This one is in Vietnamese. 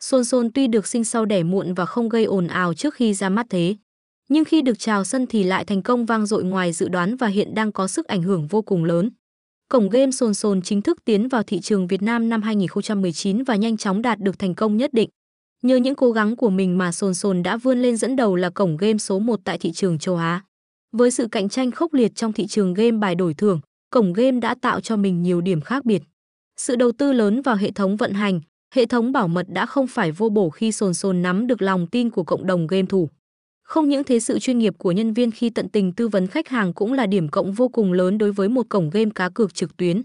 Son Son tuy được sinh sau đẻ muộn và không gây ồn ào trước khi ra mắt thế, nhưng khi được chào sân thì lại thành công vang dội ngoài dự đoán và hiện đang có sức ảnh hưởng vô cùng lớn. Cổng game Son Son chính thức tiến vào thị trường Việt Nam năm 2019 và nhanh chóng đạt được thành công nhất định. Nhờ những cố gắng của mình mà Son Son đã vươn lên dẫn đầu là cổng game số 1 tại thị trường châu Á. Với sự cạnh tranh khốc liệt trong thị trường game bài đổi thưởng, cổng game đã tạo cho mình nhiều điểm khác biệt. Sự đầu tư lớn vào hệ thống vận hành, hệ thống bảo mật đã không phải vô bổ khi Sồn Sồn nắm được lòng tin của cộng đồng game thủ. Không những thế, sự chuyên nghiệp của nhân viên khi tận tình tư vấn khách hàng cũng là điểm cộng vô cùng lớn đối với một cổng game cá cược trực tuyến.